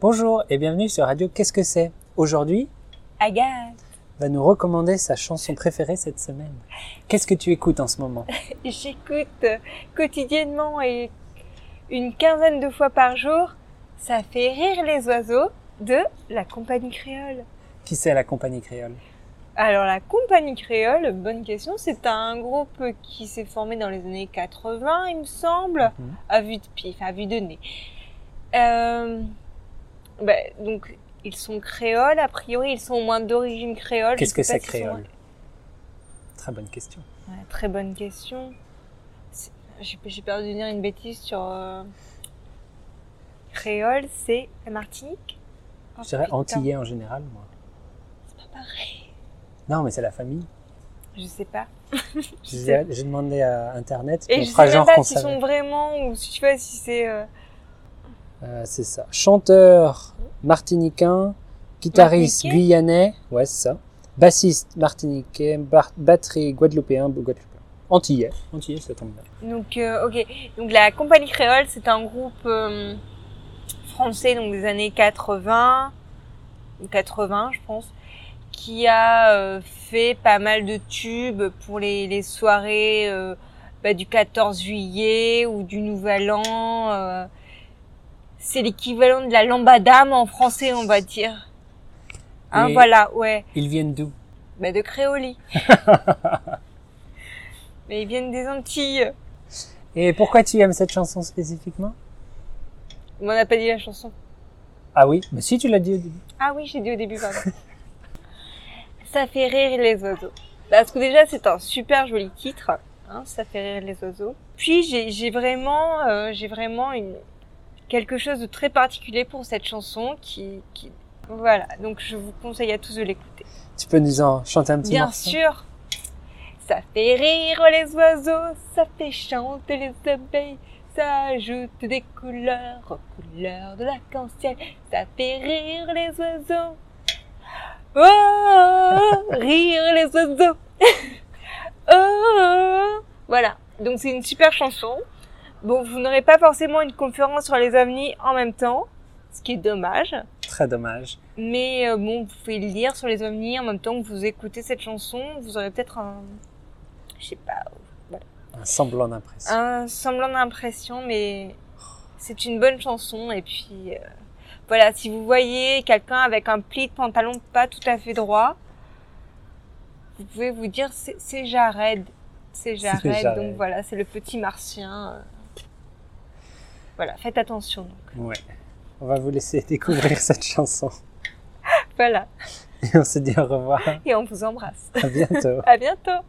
Bonjour et bienvenue sur Radio Qu'est-ce que c'est? Aujourd'hui, Agathe, va nous recommander sa chanson préférée cette semaine. Qu'est-ce que tu écoutes en ce moment? J'écoute quotidiennement et une quinzaine de fois par jour, ça fait rire les oiseaux de la compagnie créole. Qui c'est la compagnie créole? Alors la compagnie créole, bonne question, c'est un groupe qui s'est formé dans les années 80, il me semble, Mhm. à vue de pif, à vue de nez. Euh, ben, donc ils sont créoles, a priori ils sont au moins d'origine créole. Qu'est-ce que c'est sont- créole Très bonne question. Ouais, très bonne question. J'ai peur de dire une bêtise sur euh, créole, c'est la Martinique? Oh, Je dirais putain, antillais en général, moi. C'est pas pareil. Non, mais c'est la famille. Je sais pas. J'ai demandé à Internet, Et je fera sais pas s'ils sont vraiment ou si tu vois si c'est. euh, Euh, c'est ça. Chanteur martiniquin, guitariste guyanais, ouais c'est ça. Bassiste martiniquais, batterie guadeloupéen, guadeloupéen. Antillais. Antillais, ça tombe bien. Donc euh, ok. Donc la compagnie créole, c'est un groupe euh, français donc des années 80 ou 80 je pense qui a euh, fait pas mal de tubes pour les, les soirées euh, bah, du 14 juillet ou du Nouvel An. C'est l'équivalent de la lambada mais en français on va dire. Hein, Et- voilà, ouais. Ils viennent d'où Bah de Créoli. mais ils viennent des Antilles. Et pourquoi tu aimes cette chanson spécifiquement? On n'a pas dit la chanson. Ah oui, mais si tu l'as dit au début. Ah oui, j'ai dit au début, pardon. ça fait rire les oiseaux. Parce que déjà, c'est un super joli titre. Hein, ça fait rire les oiseaux. Puis j'ai j'ai vraiment, euh, j'ai vraiment une quelque chose de très particulier pour cette chanson qui, qui, voilà. Donc je vous conseille à tous de l'écouter. Tu peux nous en chanter un petit Bien morceau sûr. Ça fait rire les oiseaux, ça fait chanter les abeilles, ça ajoute des couleurs aux couleurs de l'arc-en-ciel, ça fait rire les oiseaux. Oh, oh, oh, rire les oiseaux. Oh, oh, oh. Voilà. Donc c'est une super chanson. Bon, vous n'aurez pas forcément une conférence sur les ovnis en même temps, ce qui est dommage. Très dommage. Mais euh, bon, vous pouvez lire sur les ovnis en même temps que vous écoutez cette chanson. Vous aurez peut-être un, je sais pas, Un semblant d'impression. un semblant d'impression, mais c'est une bonne chanson. Et puis euh, voilà, si vous voyez quelqu'un avec un pli de pantalon pas tout à fait droit, vous pouvez vous dire c'est c'est Jared, c'est Jared. Jared. Donc voilà, c'est le petit martien. Voilà, faites attention. Donc. Ouais. On va vous laisser découvrir cette chanson. Voilà, Et on se dit au revoir. et on vous embrasse. À bientôt. À bientôt.